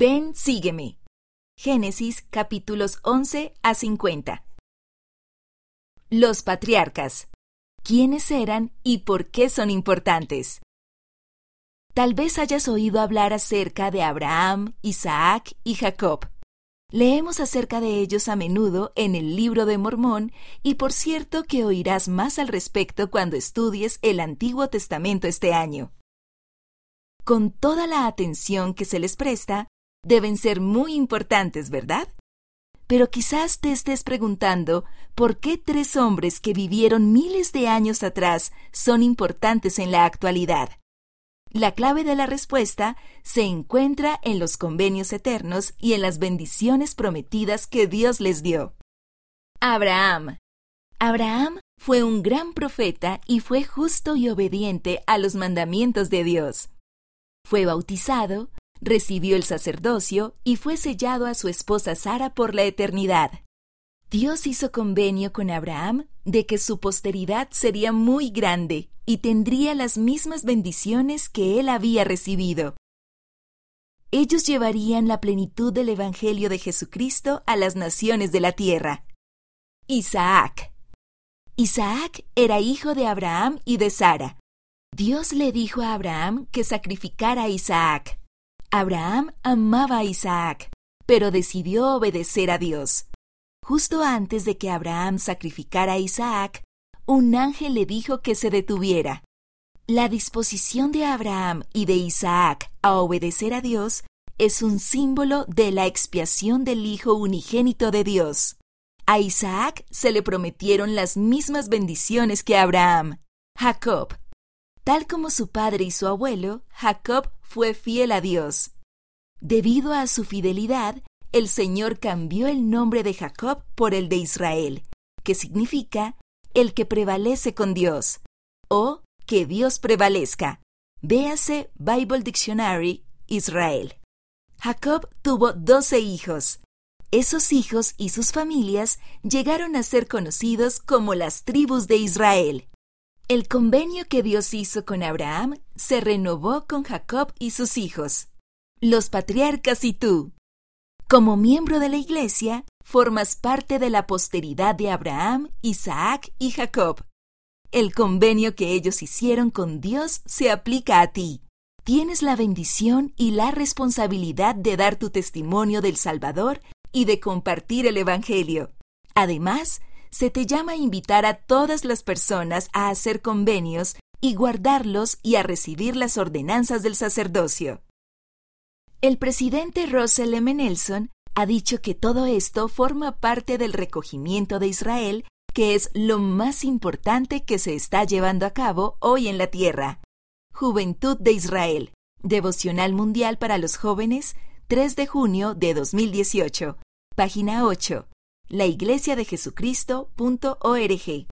Ven, sígueme. Génesis capítulos 11 a 50. Los patriarcas. ¿Quiénes eran y por qué son importantes? Tal vez hayas oído hablar acerca de Abraham, Isaac y Jacob. Leemos acerca de ellos a menudo en el libro de Mormón y por cierto que oirás más al respecto cuando estudies el Antiguo Testamento este año. Con toda la atención que se les presta, deben ser muy importantes, ¿verdad? Pero quizás te estés preguntando por qué tres hombres que vivieron miles de años atrás son importantes en la actualidad. La clave de la respuesta se encuentra en los convenios eternos y en las bendiciones prometidas que Dios les dio. Abraham. Abraham fue un gran profeta y fue justo y obediente a los mandamientos de Dios. Fue bautizado, recibió el sacerdocio y fue sellado a su esposa Sara por la eternidad. Dios hizo convenio con Abraham de que su posteridad sería muy grande y tendría las mismas bendiciones que él había recibido. Ellos llevarían la plenitud del Evangelio de Jesucristo a las naciones de la tierra. Isaac. Isaac era hijo de Abraham y de Sara. Dios le dijo a Abraham que sacrificara a Isaac. Abraham amaba a Isaac, pero decidió obedecer a Dios. Justo antes de que Abraham sacrificara a Isaac, un ángel le dijo que se detuviera. La disposición de Abraham y de Isaac a obedecer a Dios es un símbolo de la expiación del Hijo unigénito de Dios. A Isaac se le prometieron las mismas bendiciones que a Abraham. Jacob. Tal como su padre y su abuelo, Jacob fue fiel a Dios. Debido a su fidelidad, el Señor cambió el nombre de Jacob por el de Israel, que significa el que prevalece con Dios, o que Dios prevalezca. Véase Bible Dictionary, Israel. Jacob tuvo doce hijos. Esos hijos y sus familias llegaron a ser conocidos como las tribus de Israel. El convenio que Dios hizo con Abraham se renovó con Jacob y sus hijos, los patriarcas y tú. Como miembro de la Iglesia, formas parte de la posteridad de Abraham, Isaac y Jacob. El convenio que ellos hicieron con Dios se aplica a ti. Tienes la bendición y la responsabilidad de dar tu testimonio del Salvador y de compartir el Evangelio. Además, se te llama a invitar a todas las personas a hacer convenios y guardarlos y a recibir las ordenanzas del sacerdocio. El presidente Russell M. Nelson ha dicho que todo esto forma parte del recogimiento de Israel, que es lo más importante que se está llevando a cabo hoy en la tierra. Juventud de Israel. Devocional Mundial para los Jóvenes, 3 de junio de 2018. Página 8 la iglesia de Jesucristo.org.